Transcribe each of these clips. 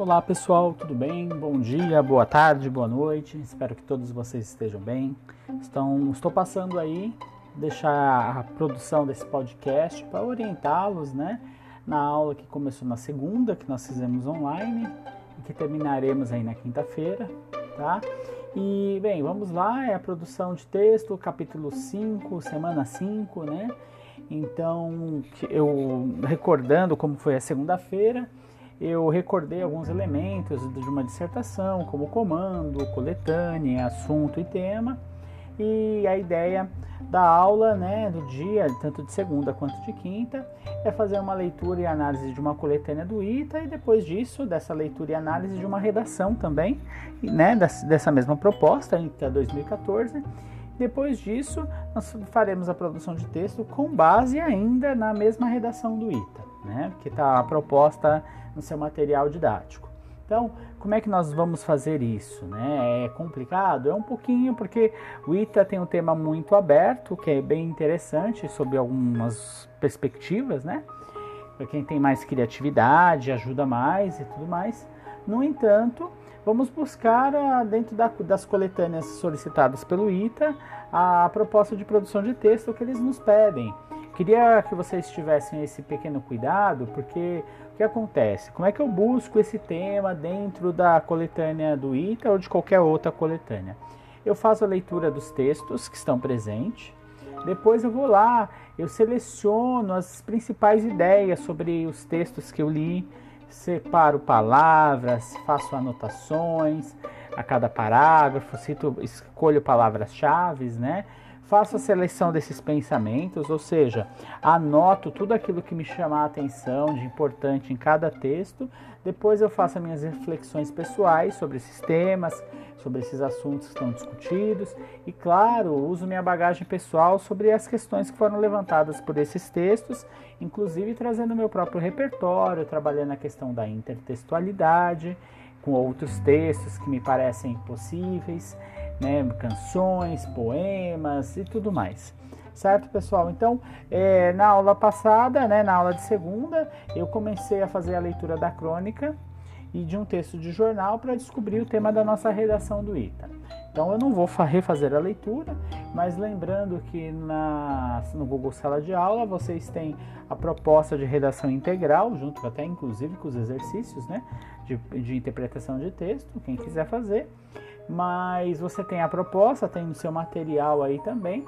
Olá pessoal, tudo bem? Bom dia, boa tarde, boa noite. Espero que todos vocês estejam bem. Estão, estou passando aí deixar a produção desse podcast para orientá-los, né? Na aula que começou na segunda, que nós fizemos online e que terminaremos aí na quinta-feira, tá? E bem, vamos lá, é a produção de texto, capítulo 5, semana 5, né? Então, eu recordando como foi a segunda-feira, eu recordei alguns elementos de uma dissertação, como comando, coletânea, assunto e tema. E a ideia da aula, né, do dia, tanto de segunda quanto de quinta, é fazer uma leitura e análise de uma coletânea do ITA e depois disso, dessa leitura e análise de uma redação também, né, dessa mesma proposta, ITA 2014. Depois disso, nós faremos a produção de texto com base ainda na mesma redação do ITA, né, que está proposta no seu material didático. Então, como é que nós vamos fazer isso? Né? É complicado? É um pouquinho, porque o ITA tem um tema muito aberto, que é bem interessante, sob algumas perspectivas, né? Para quem tem mais criatividade, ajuda mais e tudo mais. No entanto, vamos buscar ah, dentro da, das coletâneas solicitadas pelo ITA a proposta de produção de texto que eles nos pedem. Queria que vocês tivessem esse pequeno cuidado, porque o que acontece? Como é que eu busco esse tema dentro da coletânea do ITA ou de qualquer outra coletânea? Eu faço a leitura dos textos que estão presentes, depois eu vou lá, eu seleciono as principais ideias sobre os textos que eu li, separo palavras, faço anotações a cada parágrafo, cito, escolho palavras-chave, né? Faço a seleção desses pensamentos, ou seja, anoto tudo aquilo que me chamar a atenção de importante em cada texto. Depois eu faço as minhas reflexões pessoais sobre esses temas, sobre esses assuntos que estão discutidos e, claro, uso minha bagagem pessoal sobre as questões que foram levantadas por esses textos, inclusive trazendo meu próprio repertório, trabalhando a questão da intertextualidade com outros textos que me parecem possíveis né, canções, poemas e tudo mais. Certo, pessoal? Então, é, na aula passada, né, na aula de segunda, eu comecei a fazer a leitura da crônica e de um texto de jornal para descobrir o tema da nossa redação do ITA. Então eu não vou refazer a leitura, mas lembrando que na, no Google Sala de Aula vocês têm a proposta de redação integral, junto até inclusive com os exercícios né, de, de interpretação de texto, quem quiser fazer mas você tem a proposta, tem o seu material aí também,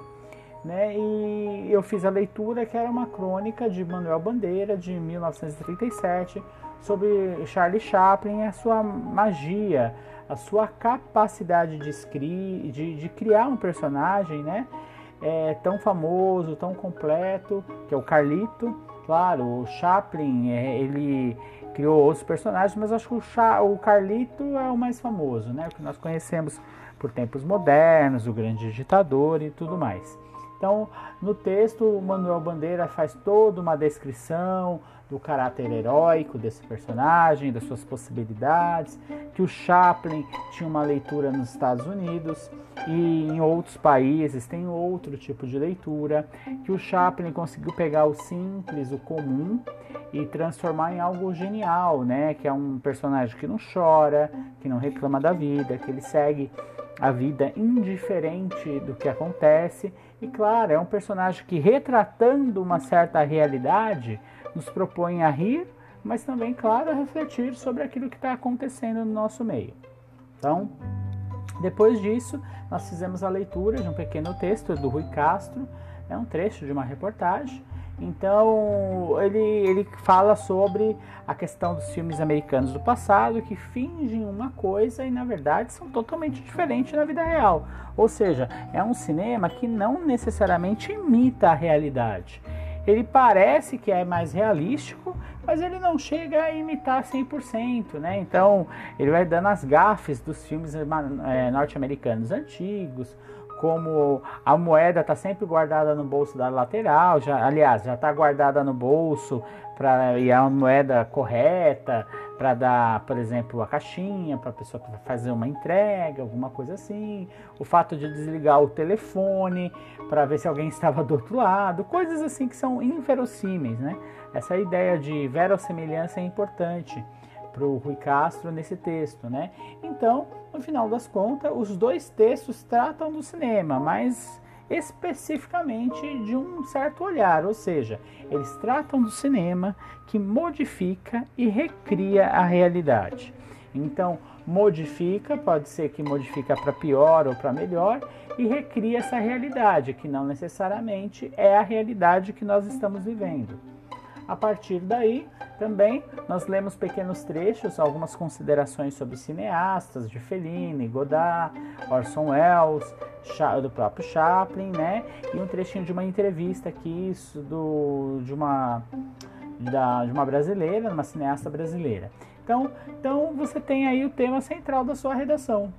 né? E eu fiz a leitura que era uma crônica de Manuel Bandeira de 1937 sobre Charlie Chaplin e a sua magia, a sua capacidade de, de, de criar um personagem, né? É, tão famoso, tão completo, que é o Carlito. Claro, o Chaplin, é, ele criou outros personagens, mas acho que o, Chá, o Carlito é o mais famoso, né? O que nós conhecemos por tempos modernos, o grande ditador e tudo mais. Então, no texto, o Manuel Bandeira faz toda uma descrição do caráter heróico desse personagem, das suas possibilidades, que o Chaplin tinha uma leitura nos Estados Unidos e em outros países tem outro tipo de leitura, que o Chaplin conseguiu pegar o simples, o comum e transformar em algo genial, né? Que é um personagem que não chora, que não reclama da vida, que ele segue a vida indiferente do que acontece. E claro, é um personagem que retratando uma certa realidade, nos propõe a rir, mas também, claro, a refletir sobre aquilo que está acontecendo no nosso meio. Então, depois disso, nós fizemos a leitura de um pequeno texto do Rui Castro, é um trecho de uma reportagem. Então, ele, ele fala sobre a questão dos filmes americanos do passado que fingem uma coisa e, na verdade, são totalmente diferentes na vida real. Ou seja, é um cinema que não necessariamente imita a realidade ele parece que é mais realístico, mas ele não chega a imitar 100%, né? Então, ele vai dando as gafes dos filmes é, norte-americanos antigos, como a moeda está sempre guardada no bolso da lateral, já, aliás, já está guardada no bolso para e a moeda correta para dar, por exemplo, a caixinha para a pessoa que vai fazer uma entrega, alguma coisa assim. O fato de desligar o telefone para ver se alguém estava do outro lado, coisas assim que são inverossímeis, né? Essa ideia de verossemelhança é importante para o Rui Castro nesse texto, né? Então, no final das contas, os dois textos tratam do cinema, mas especificamente de um certo olhar, ou seja, eles tratam do cinema que modifica e recria a realidade. Então, modifica, pode ser que modifica para pior ou para melhor, e recria essa realidade, que não necessariamente é a realidade que nós estamos vivendo. A partir daí, também nós lemos pequenos trechos, algumas considerações sobre cineastas de Fellini, Godard, Orson Welles, do próprio Chaplin, né? E um trechinho de uma entrevista aqui do, de uma da, de uma brasileira, uma cineasta brasileira. Então, então você tem aí o tema central da sua redação,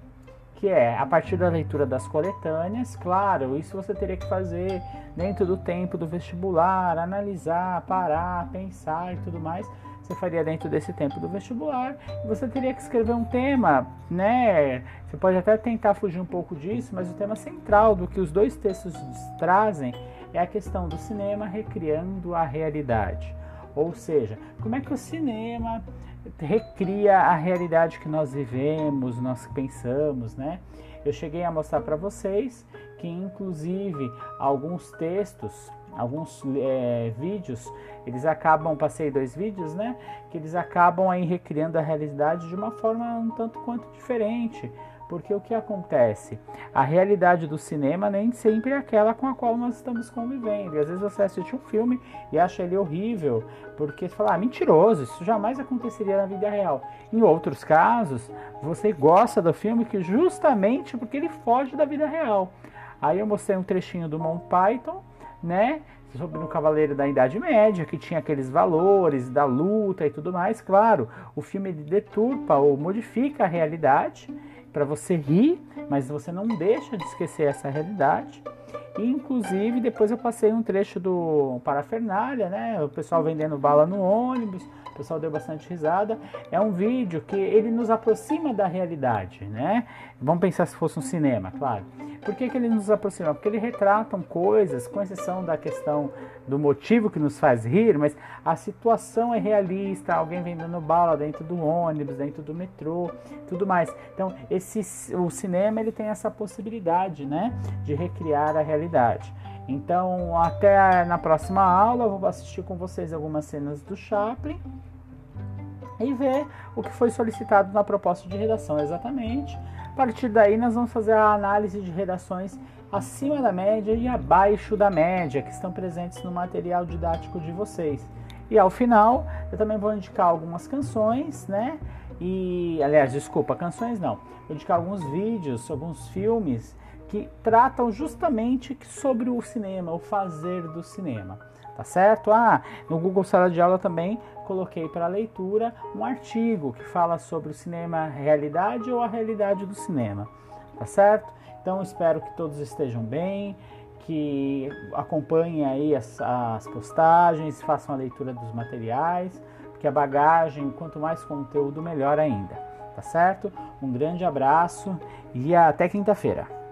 que é a partir da leitura das coletâneas, claro, isso você teria que fazer dentro do tempo do vestibular, analisar, parar, pensar e tudo mais. Você faria dentro desse tempo do vestibular. Você teria que escrever um tema, né? Você pode até tentar fugir um pouco disso, mas o tema central do que os dois textos trazem é a questão do cinema recriando a realidade. Ou seja, como é que o cinema recria a realidade que nós vivemos, nós pensamos, né? Eu cheguei a mostrar para vocês que, inclusive, alguns textos, alguns é, vídeos, eles acabam, passei dois vídeos, né? Que eles acabam aí recriando a realidade de uma forma um tanto quanto diferente. Porque o que acontece? A realidade do cinema nem sempre é aquela com a qual nós estamos convivendo. E às vezes você assiste um filme e acha ele horrível, porque você fala, ah, mentiroso, isso jamais aconteceria na vida real. Em outros casos, você gosta do filme que justamente porque ele foge da vida real. Aí eu mostrei um trechinho do Monty Python, né? sobre o Cavaleiro da Idade Média, que tinha aqueles valores da luta e tudo mais. Claro, o filme deturpa ou modifica a realidade para você rir, mas você não deixa de esquecer essa realidade. E, inclusive, depois eu passei um trecho do Parafernália, né? O pessoal vendendo bala no ônibus, o pessoal deu bastante risada. É um vídeo que ele nos aproxima da realidade, né? Vamos pensar se fosse um cinema, claro. Por que, que ele nos aproxima? Porque ele retratam coisas, com exceção da questão do motivo que nos faz rir, mas a situação é realista, alguém vendendo bala dentro do ônibus, dentro do metrô, tudo mais. Então, esse, o cinema ele tem essa possibilidade, né, de recriar a realidade. Então, até na próxima aula, eu vou assistir com vocês algumas cenas do Chaplin e ver o que foi solicitado na proposta de redação exatamente. A partir daí, nós vamos fazer a análise de redações acima da média e abaixo da média que estão presentes no material didático de vocês. E ao final, eu também vou indicar algumas canções, né? E, aliás, desculpa, canções não. Vou indicar alguns vídeos, alguns filmes que tratam justamente sobre o cinema, o fazer do cinema. Tá certo? Ah, no Google Sala de Aula também coloquei para leitura um artigo que fala sobre o cinema realidade ou a realidade do cinema. Tá certo? Então espero que todos estejam bem, que acompanhem aí as, as postagens, façam a leitura dos materiais, porque a bagagem, quanto mais conteúdo, melhor ainda. Tá certo? Um grande abraço e até quinta-feira.